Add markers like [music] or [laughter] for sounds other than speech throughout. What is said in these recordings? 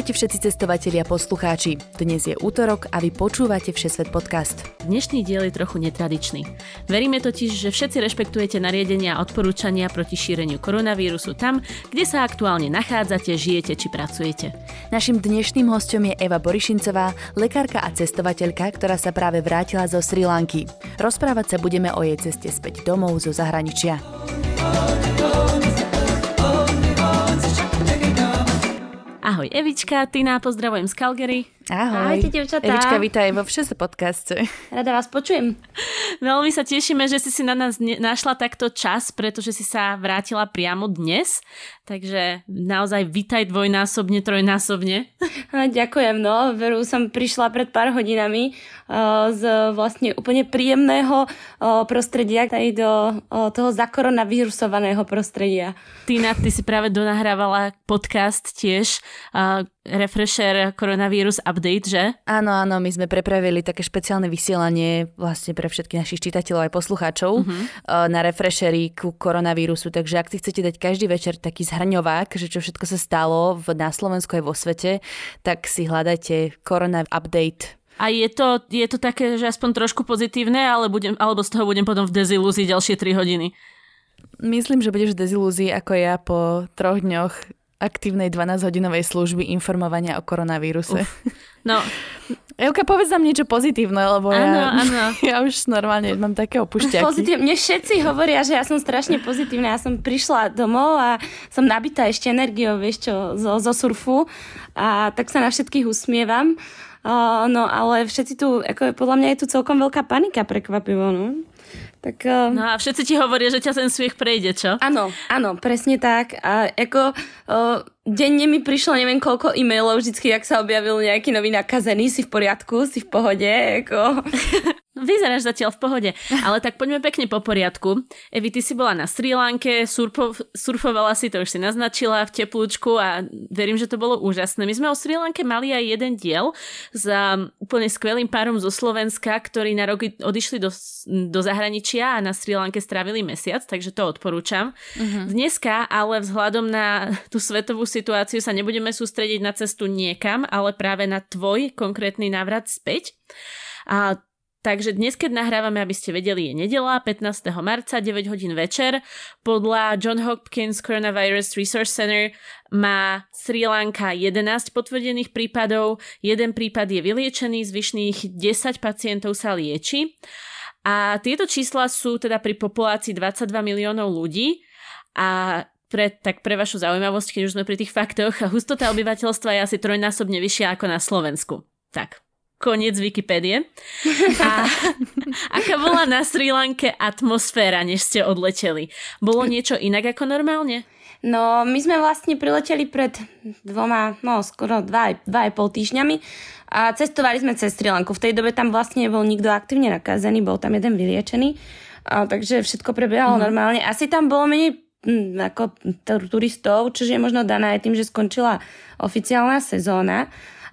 Ahojte všetci cestovatelia a poslucháči. Dnes je útorok a vy počúvate Všesvet podcast. Dnešný diel je trochu netradičný. Veríme totiž, že všetci rešpektujete nariadenia a odporúčania proti šíreniu koronavírusu tam, kde sa aktuálne nachádzate, žijete či pracujete. Našim dnešným hostom je Eva Borišincová, lekárka a cestovateľka, ktorá sa práve vrátila zo Sri Lanky. Rozprávať sa budeme o jej ceste späť domov zo zahraničia. Ahoj Evička, Tina, pozdravujem z Calgary. Ahoj. Ahojte, devčatá. Evička, vítaj vo Všese podcaste. Rada vás počujem. Veľmi sa tešíme, že si si na nás našla takto čas, pretože si sa vrátila priamo dnes. Takže naozaj vítaj dvojnásobne, trojnásobne. [laughs] Ďakujem, no. Veru som prišla pred pár hodinami z vlastne úplne príjemného prostredia aj do toho zakoronavírusovaného prostredia. Tina, ty si práve donahrávala podcast tiež, uh, Refresher Coronavirus Update, že? Áno, áno, my sme prepravili také špeciálne vysielanie vlastne pre všetkých našich čitateľov aj poslucháčov uh-huh. na refreshery ku koronavírusu, takže ak si chcete dať každý večer taký zhrňovák, že čo všetko sa stalo v, na Slovensku aj vo svete, tak si hľadajte Corona Update a je to, je to také, že aspoň trošku pozitívne, ale budem, alebo z toho budem potom v dezilúzii ďalšie 3 hodiny? Myslím, že budeš v dezilúzii ako ja po troch dňoch aktívnej 12-hodinovej služby informovania o koronavíruse. Uf. No. [laughs] Euka, povedz nám niečo pozitívne, lebo ano, ja, ano. [laughs] ja už normálne mám také opušťaky. Pozitívne. Mne všetci hovoria, že ja som strašne pozitívna. Ja som prišla domov a som nabitá ešte energiou, vieš čo, zo, zo surfu a tak sa na všetkých usmievam. Uh, no ale všetci tu, ako podľa mňa je tu celkom veľká panika prekvapivo, no. Tak, uh... No a všetci ti hovoria, že ťa ten smiech prejde, čo? Áno, áno, presne tak. A ako uh, denne mi prišlo neviem koľko e-mailov vždycky, ak sa objavil nejaký nový nakazený, si v poriadku, si v pohode, ako... [laughs] Vyzeráš zatiaľ v pohode. Ale tak poďme pekne po poriadku. Evi, ty si bola na Sri Lanke, surpo, surfovala si, to už si naznačila, v teplúčku a verím, že to bolo úžasné. My sme o Sri Lanke mali aj jeden diel s úplne skvelým párom zo Slovenska, ktorí na roky odišli do, do zahraničia a na Sri Lanke strávili mesiac, takže to odporúčam. Uh-huh. Dneska ale vzhľadom na tú svetovú situáciu sa nebudeme sústrediť na cestu niekam, ale práve na tvoj konkrétny návrat späť. A Takže dnes, keď nahrávame, aby ste vedeli, je nedela, 15. marca, 9 hodín večer. Podľa John Hopkins Coronavirus Resource Center má Sri Lanka 11 potvrdených prípadov, jeden prípad je vyliečený, zvyšných 10 pacientov sa lieči. A tieto čísla sú teda pri populácii 22 miliónov ľudí a pre, tak pre vašu zaujímavosť, keď už sme pri tých faktoch, hustota obyvateľstva je asi trojnásobne vyššia ako na Slovensku. Tak, Koniec Wikipédie. A [laughs] aká bola na Sri Lanke atmosféra, než ste odleteli? Bolo niečo inak ako normálne? No, my sme vlastne prileteli pred dvoma, no skoro dva, dva aj pol týždňami a cestovali sme cez Sri Lanku. V tej dobe tam vlastne bol nikto aktívne nakazený, bol tam jeden vyliečený, a, takže všetko prebiehalo mm. normálne. Asi tam bolo menej hm, ako turistov, čo je možno dané aj tým, že skončila oficiálna sezóna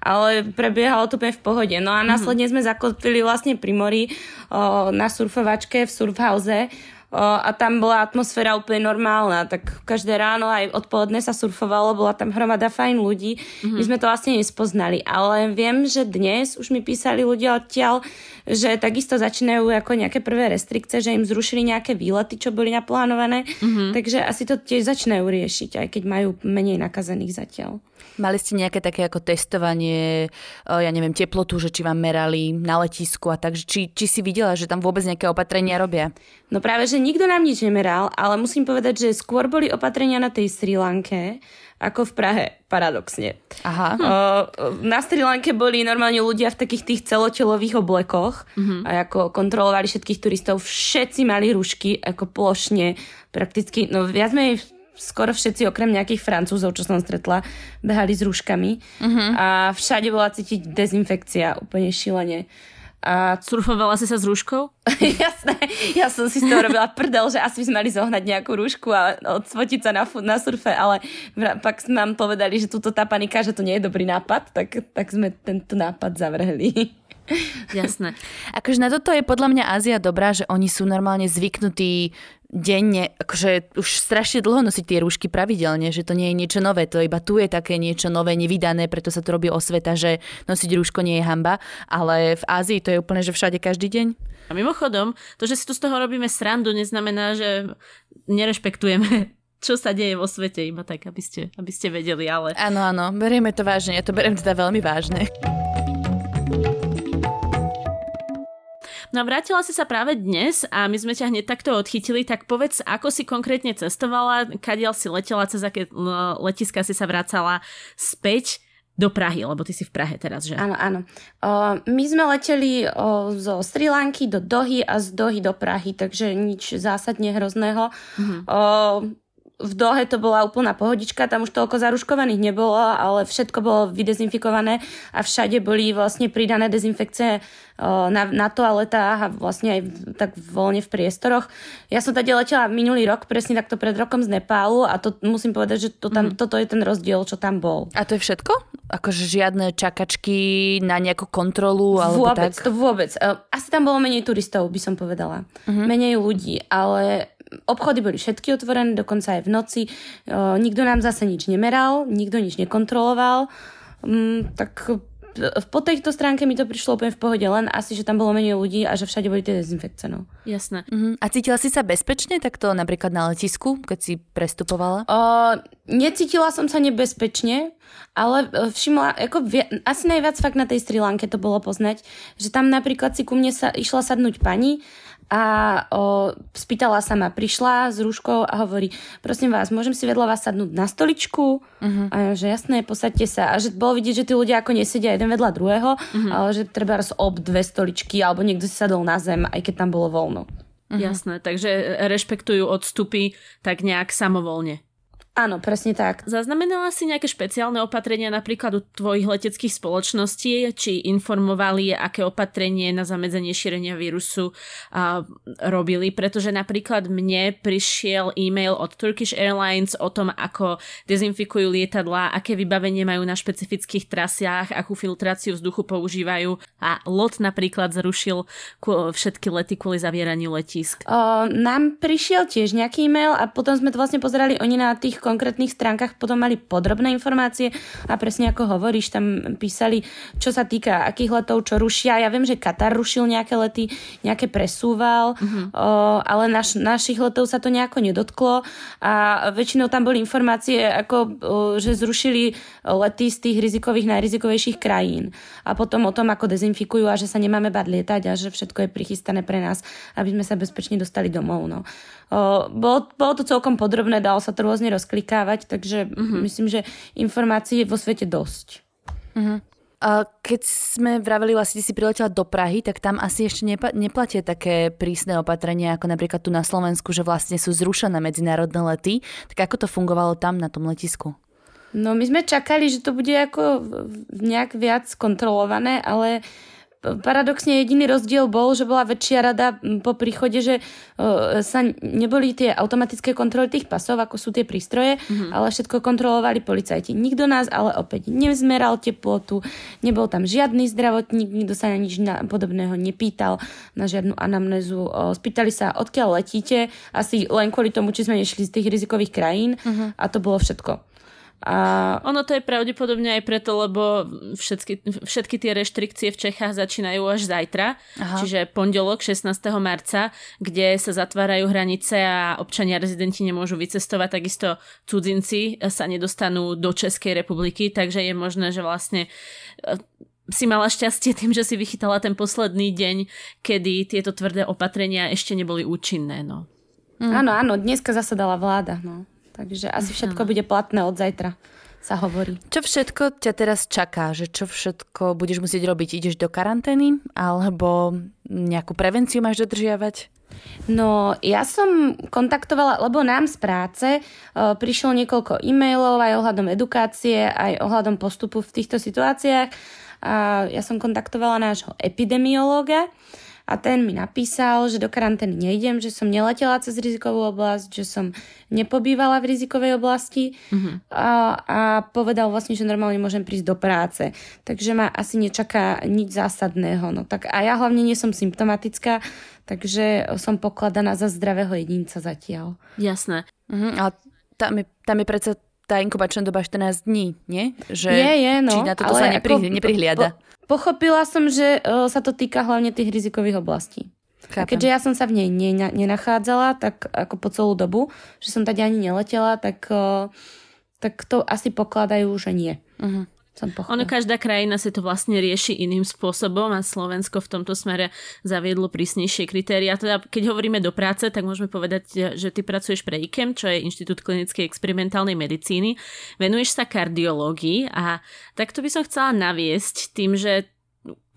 ale prebiehalo to úplne v pohode. No a mhm. následne sme zakotvili vlastne pri mori o, na surfovačke v surfhouse a tam bola atmosféra úplne normálna, tak každé ráno aj odpoledne sa surfovalo, bola tam hromada fajn ľudí. Mm-hmm. My sme to vlastne nespoznali, ale viem, že dnes už mi písali ľudia odtiaľ, že takisto začínajú ako nejaké prvé restrikcie, že im zrušili nejaké výlety, čo boli naplánované, mm-hmm. takže asi to tiež začínajú riešiť, aj keď majú menej nakazených zatiaľ. Mali ste nejaké také ako testovanie, ja neviem, teplotu, že či vám merali na letisku a tak, či, či si videla, že tam vôbec nejaké opatrenia robia? No práve, že nikto nám nič nemeral, ale musím povedať, že skôr boli opatrenia na tej Sri Lanke, ako v Prahe, paradoxne. Aha. Hm. Na Sri Lanke boli normálne ľudia v takých tých celotelových oblekoch mm-hmm. a ako kontrolovali všetkých turistov. Všetci mali rušky, ako plošne, prakticky, no viac menej skoro všetci, okrem nejakých francúzov, čo som stretla, behali s rúškami uh-huh. a všade bola cítiť dezinfekcia úplne šílenie. A surfovala si sa s rúškou? [laughs] Jasné, ja som si z toho robila prdel, že asi by sme mali zohnať nejakú rúšku a odsvotiť sa na, na surfe, ale pak nám povedali, že túto tá panika, že to nie je dobrý nápad, tak, tak sme tento nápad zavrhli. [laughs] Jasné. Akože na toto je podľa mňa Ázia dobrá, že oni sú normálne zvyknutí denne, akože už strašne dlho nosiť tie rúšky pravidelne, že to nie je niečo nové, to iba tu je také niečo nové, nevydané, preto sa to robí osveta, že nosiť rúško nie je hamba, ale v Ázii to je úplne, že všade každý deň. A mimochodom, to, že si tu z toho robíme srandu, neznamená, že nerešpektujeme [laughs] čo sa deje vo svete, iba tak, aby ste, aby ste vedeli, ale... Áno, áno, berieme to vážne, ja to beriem teda veľmi vážne. No a vrátila si sa práve dnes a my sme ťa hneď takto odchytili, tak povedz, ako si konkrétne cestovala, kadiaľ si letela, cez aké letiska si sa vracala späť do Prahy, lebo ty si v Prahe teraz, že? Áno, áno. O, my sme leteli o, zo Sri Lanky do Dohy a z Dohy do Prahy, takže nič zásadne hrozného. Mm-hmm. O, v Dohe to bola úplná pohodička, tam už toľko zaruškovaných nebolo, ale všetko bolo vydezinfikované a všade boli vlastne pridané dezinfekcie na, na toaletách a vlastne aj tak voľne v priestoroch. Ja som tady letela minulý rok, presne takto pred rokom z Nepálu a to musím povedať, že to tam, mm. toto je ten rozdiel, čo tam bol. A to je všetko? Akože žiadne čakačky na nejakú kontrolu? Alebo vôbec, tak? to vôbec. Asi tam bolo menej turistov, by som povedala. Mm-hmm. Menej ľudí, ale obchody boli všetky otvorené, dokonca aj v noci. nikto nám zase nič nemeral, nikto nič nekontroloval. Mm, tak po tejto stránke mi to prišlo úplne v pohode, len asi, že tam bolo menej ľudí a že všade boli tie dezinfekcie. No. Jasné. Uh-huh. A cítila si sa bezpečne takto napríklad na letisku, keď si prestupovala? O, necítila som sa nebezpečne, ale e, všimla, ako vie, asi najviac fakt na tej Sri Lanke to bolo poznať, že tam napríklad si ku mne sa, išla sadnúť pani a o, spýtala sa ma, prišla s rúškou a hovorí, prosím vás, môžem si vedľa vás sadnúť na stoličku? Uh-huh. A že jasné, posaďte sa. A že bolo vidieť, že tí ľudia ako nesedia jeden vedľa druhého, uh-huh. ale že treba raz ob dve stoličky, alebo niekto si sadol na zem, aj keď tam bolo voľno. Uh-huh. Jasné, takže rešpektujú odstupy tak nejak samovolne. Áno, presne tak. Zaznamenala si nejaké špeciálne opatrenia napríklad u tvojich leteckých spoločností, či informovali, aké opatrenie na zamedzenie šírenia vírusu a, robili? Pretože napríklad mne prišiel e-mail od Turkish Airlines o tom, ako dezinfikujú lietadlá, aké vybavenie majú na špecifických trasiach, akú filtráciu vzduchu používajú a LOT napríklad zrušil všetky lety kvôli zavieraniu letisk. O, nám prišiel tiež nejaký e-mail a potom sme to vlastne pozerali oni na tých konkrétnych stránkach potom mali podrobné informácie a presne ako hovoríš, tam písali, čo sa týka akých letov, čo rušia. Ja viem, že Katar rušil nejaké lety, nejaké presúval, uh-huh. o, ale naš, našich letov sa to nejako nedotklo a väčšinou tam boli informácie, ako, o, že zrušili lety z tých rizikových, najrizikovejších krajín a potom o tom, ako dezinfikujú a že sa nemáme bať lietať a že všetko je prichystané pre nás, aby sme sa bezpečne dostali domov. No. Bolo, bolo to celkom podrobné, dalo sa to rôzne rozkladať klikávať, takže uh-huh. myslím, že informácií je vo svete dosť. Uh-huh. A keď sme vraveli, vlastne si priletela do Prahy, tak tam asi ešte nepa- neplatia také prísne opatrenia, ako napríklad tu na Slovensku, že vlastne sú zrušené medzinárodné lety. Tak ako to fungovalo tam na tom letisku? No my sme čakali, že to bude ako nejak viac kontrolované, ale uh, paradoxne jediný rozdiel bol, že bola väčšia rada po príchode, že sa neboli tie automatické kontroly tých pasov, ako sú tie prístroje, mm-hmm. ale všetko kontrolovali policajti. Nikto nás ale opäť nezmeral teplotu, nebol tam žiadny zdravotník, nikto sa na nič na, podobného nepýtal, na žiadnu anamnézu. Spýtali sa, odkiaľ letíte, asi len kvôli tomu, či sme nešli z tých rizikových krajín mm-hmm. a to bolo všetko. A... Ono to je pravdepodobne aj preto, lebo všetky, všetky tie reštrikcie v Čechách začínajú až zajtra, Aha. čiže pondelok 16. marca, kde sa zatvárajú hranice a občania rezidenti nemôžu vycestovať, takisto cudzinci sa nedostanú do Českej republiky, takže je možné, že vlastne e, si mala šťastie tým, že si vychytala ten posledný deň, kedy tieto tvrdé opatrenia ešte neboli účinné. No. Mm. Áno, áno, dneska zasadala vláda. No. Takže asi všetko bude platné od zajtra sa hovorí. Čo všetko ťa teraz čaká? Že čo všetko budeš musieť robiť? Ideš do karantény? Alebo nejakú prevenciu máš dodržiavať? No, ja som kontaktovala, lebo nám z práce uh, prišlo niekoľko e-mailov aj ohľadom edukácie, aj ohľadom postupu v týchto situáciách. A ja som kontaktovala nášho epidemiológa a ten mi napísal, že do karantény nejdem, že som neletela cez rizikovú oblasť, že som nepobývala v rizikovej oblasti mm-hmm. a, a povedal vlastne, že normálne môžem prísť do práce. Takže ma asi nečaká nič zásadného. No tak a ja hlavne nie som symptomatická, takže som pokladaná za zdravého jedinca zatiaľ. Jasné. Mm-hmm, ale tam je, tam je predsa tá inkubačná doba 14 dní, nie? Že, je, je, no. Či na toto sa nepri, ako, neprihliada? Po, Pochopila som, že uh, sa to týka hlavne tých rizikových oblastí. Chápem. A keďže ja som sa v nej nenachádzala, tak ako po celú dobu, že som tady ani neletela, tak, uh, tak to asi pokladajú, že nie. Uh-huh som Ono, každá krajina si to vlastne rieši iným spôsobom a Slovensko v tomto smere zaviedlo prísnejšie kritéria. Teda, keď hovoríme do práce, tak môžeme povedať, že ty pracuješ pre IKEM, čo je Inštitút klinickej experimentálnej medicíny. Venuješ sa kardiológii a takto by som chcela naviesť tým, že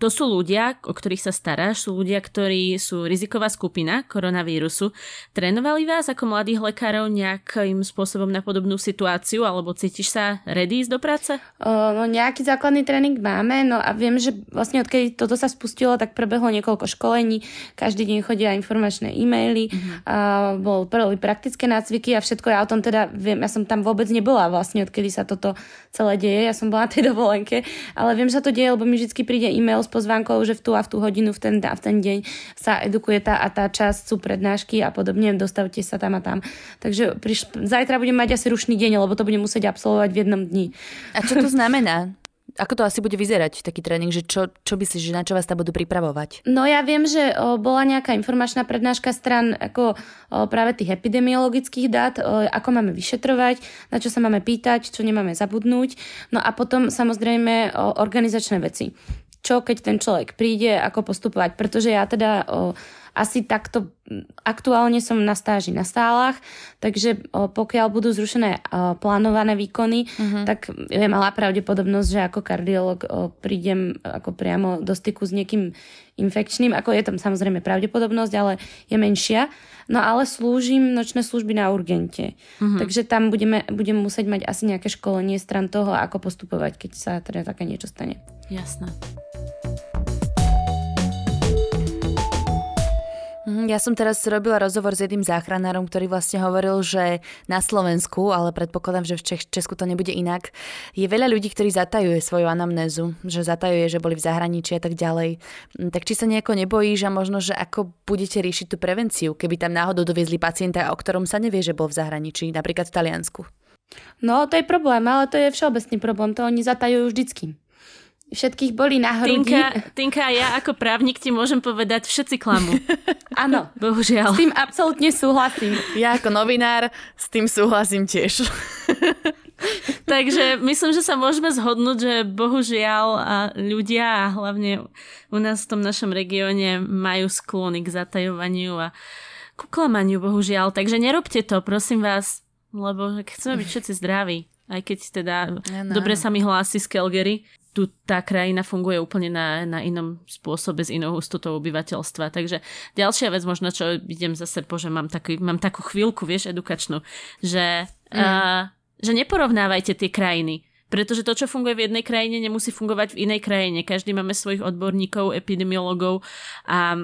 to sú ľudia, o ktorých sa staráš, sú ľudia, ktorí sú riziková skupina koronavírusu. Trénovali vás ako mladých lekárov nejakým spôsobom na podobnú situáciu, alebo cítiš sa ready ísť do práce? O, no nejaký základný tréning máme, no a viem, že vlastne odkedy toto sa spustilo, tak prebehlo niekoľko školení, každý deň chodia informačné e-maily, mm-hmm. a bol prvý praktické nácviky a všetko, ja o tom teda viem, ja som tam vôbec nebola vlastne, odkedy sa toto celé deje, ja som bola na tej dovolenke, ale viem, že sa to deje, lebo mi vždy príde e-mail pozvánkou, že v tú a v tú hodinu, v ten, v ten deň sa edukuje tá a tá časť, sú prednášky a podobne, dostavte sa tam a tam. Takže priš, zajtra budem mať asi rušný deň, lebo to budem musieť absolvovať v jednom dni. A čo to znamená? Ako to asi bude vyzerať, taký tréning, že čo, čo myslíš, že na čo vás tam budú pripravovať? No ja viem, že o, bola nejaká informačná prednáška stran ako o, práve tých epidemiologických dát, o, ako máme vyšetrovať, na čo sa máme pýtať, čo nemáme zabudnúť. No a potom samozrejme o, organizačné veci čo keď ten človek príde, ako postupovať, pretože ja teda o, asi takto aktuálne som na stáži na stálach, takže o, pokiaľ budú zrušené o, plánované výkony, uh-huh. tak je malá pravdepodobnosť, že ako kardiolog o, prídem ako priamo do styku s niekým infekčným, ako je tam samozrejme pravdepodobnosť, ale je menšia. No ale slúžim nočné služby na urgente. Uh-huh. Takže tam budeme, budeme musieť mať asi nejaké školenie stran toho, ako postupovať, keď sa teda také niečo stane. Jasné. Ja som teraz robila rozhovor s jedným záchranárom, ktorý vlastne hovoril, že na Slovensku, ale predpokladám, že v Česku to nebude inak, je veľa ľudí, ktorí zatajuje svoju anamnézu, že zatajuje, že boli v zahraničí a tak ďalej. Mm, tak či sa nejako nebojíš a možno, že ako budete riešiť tú prevenciu, keby tam náhodou doviezli pacienta, o ktorom sa nevie, že bol v zahraničí, napríklad v Taliansku? No, to je problém, ale to je všeobecný problém. To oni zatajujú vždycky všetkých boli na hrudi. Tinka, Tinka, ja ako právnik ti môžem povedať, všetci klamú. Áno. Bohužiaľ. S tým absolútne súhlasím. Ja ako novinár s tým súhlasím tiež. Takže myslím, že sa môžeme zhodnúť, že bohužiaľ a ľudia a hlavne u nás v tom našom regióne majú sklony k zatajovaniu a ku klamaniu, bohužiaľ. Takže nerobte to, prosím vás, lebo chceme byť všetci zdraví. Aj keď teda ja, no. dobre sa mi hlási z Calgary, tu tá krajina funguje úplne na, na inom spôsobe s inou hustotou obyvateľstva. Takže ďalšia vec možno, čo idem zase po, že mám, taký, mám takú chvíľku, vieš, edukačnú, že, mm. uh, že neporovnávajte tie krajiny. Pretože to, čo funguje v jednej krajine, nemusí fungovať v inej krajine. Každý máme svojich odborníkov, epidemiologov a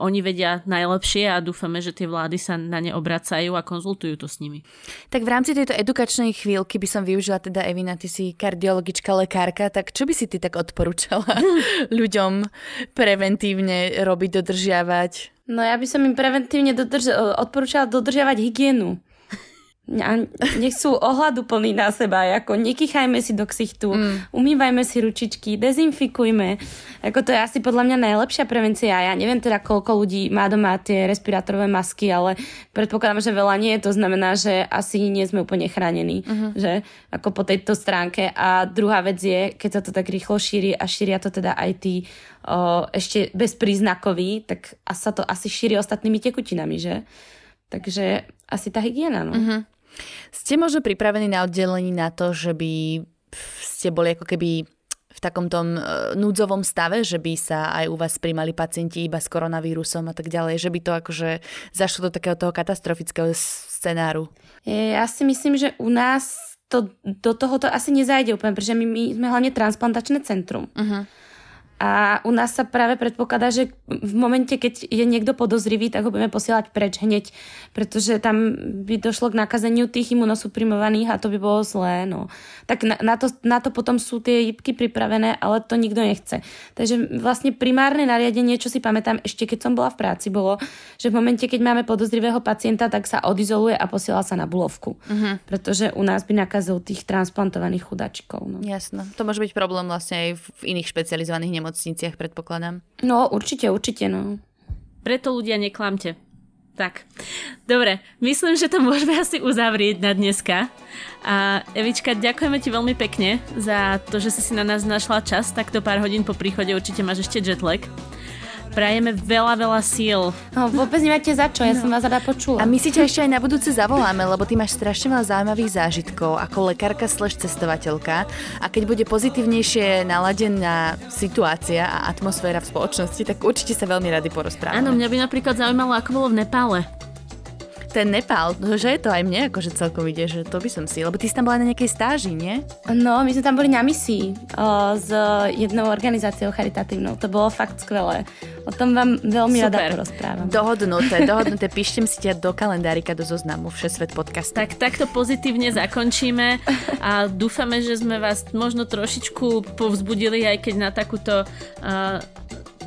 oni vedia najlepšie a dúfame, že tie vlády sa na ne obracajú a konzultujú to s nimi. Tak v rámci tejto edukačnej chvíľky by som využila teda, Evina, ty si kardiologička, lekárka, tak čo by si ty tak odporúčala [laughs] ľuďom preventívne robiť, dodržiavať? No ja by som im preventívne dodrž- odporúčala dodržiavať hygienu nech sú ohľadu plní na seba, ako nekychajme si do ksichtu, mm. umývajme si ručičky, dezinfikujme. Ako to je asi podľa mňa najlepšia prevencia. Ja neviem teda, koľko ľudí má doma tie respirátorové masky, ale predpokladám, že veľa nie. To znamená, že asi nie sme úplne chránení. Mm-hmm. Že? Ako po tejto stránke. A druhá vec je, keď sa to tak rýchlo šíri a šíria to teda aj tí o, ešte bezpríznakoví, tak sa to asi šíri ostatnými tekutinami, že? Takže asi tá hygiena, no. Mm-hmm. Ste možno pripravení na oddelení na to, že by ste boli ako keby v takom tom núdzovom stave, že by sa aj u vás príjmali pacienti iba s koronavírusom a tak ďalej, že by to akože zašlo do takého toho katastrofického scenáru? Ja si myslím, že u nás to, do toho to asi nezajde úplne, pretože my, my sme hlavne transplantačné centrum. Uh-huh. A u nás sa práve predpokladá, že v momente, keď je niekto podozrivý, tak ho budeme posielať preč hneď, pretože tam by došlo k nakazeniu tých imunosuprimovaných a to by bolo zlé. No. Tak na, na, to, na to potom sú tie jibky pripravené, ale to nikto nechce. Takže vlastne primárne nariadenie, čo si pamätám ešte keď som bola v práci, bolo, že v momente, keď máme podozrivého pacienta, tak sa odizoluje a posiela sa na bulovku. Uh-huh. Pretože u nás by nakazil tých transplantovaných chudačkov. No. Jasno. To môže byť problém vlastne aj v iných špecializovaných nemocniciach nemocniciach, predpokladám. No, určite, určite, no. Preto ľudia neklamte. Tak, dobre, myslím, že to môžeme asi uzavrieť na dneska. A Evička, ďakujeme ti veľmi pekne za to, že si si na nás našla čas, takto pár hodín po príchode určite máš ešte jetlag. Prajeme veľa, veľa síl. No, vôbec nemáte za čo, ja no. som vás rada počula. A my si ťa ešte aj na budúce zavoláme, lebo ty máš strašne veľa zaujímavých zážitkov ako lekárka slash cestovateľka a keď bude pozitívnejšie naladená situácia a atmosféra v spoločnosti, tak určite sa veľmi rady porozprávame. Áno, mňa by napríklad zaujímalo, ako bolo v Nepále ten Nepál, no, že je to aj mne akože celkom ide, že to by som si, lebo ty si tam bola na nejakej stáži, nie? No, my sme tam boli na misii o, s jednou organizáciou charitatívnou, to bolo fakt skvelé. O tom vám veľmi Super. rada porozprávam. Dohodnuté, dohodnuté, píštem si ťa do kalendárika, do zoznamu Všesvet podcast. Tak takto pozitívne zakončíme a dúfame, že sme vás možno trošičku povzbudili, aj keď na takúto uh,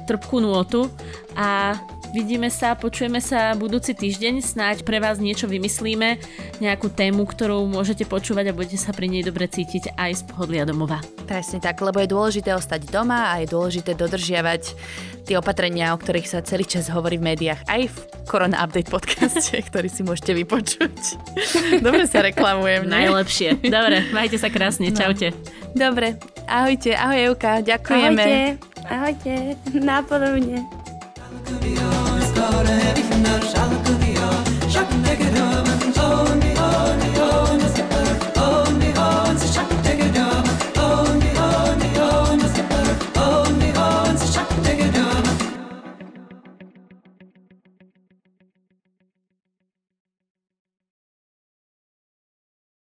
trpkú nôtu a Vidíme sa, počujeme sa budúci týždeň, snáď pre vás niečo vymyslíme, nejakú tému, ktorú môžete počúvať a budete sa pri nej dobre cítiť aj z pohodlia domova. Presne tak, lebo je dôležité ostať doma a je dôležité dodržiavať tie opatrenia, o ktorých sa celý čas hovorí v médiách, aj v Corona Update podcaste, [laughs] ktorý si môžete vypočuť. [laughs] Dobre sa reklamujem? Najlepšie. Dobre, [laughs] majte sa krásne, no. čaute. Dobre, ahojte, ahoj Euka, ďakujeme. Ahojte, ahojte, nápodobne. göre bitmiyor şarkı diyor. Şak ne göre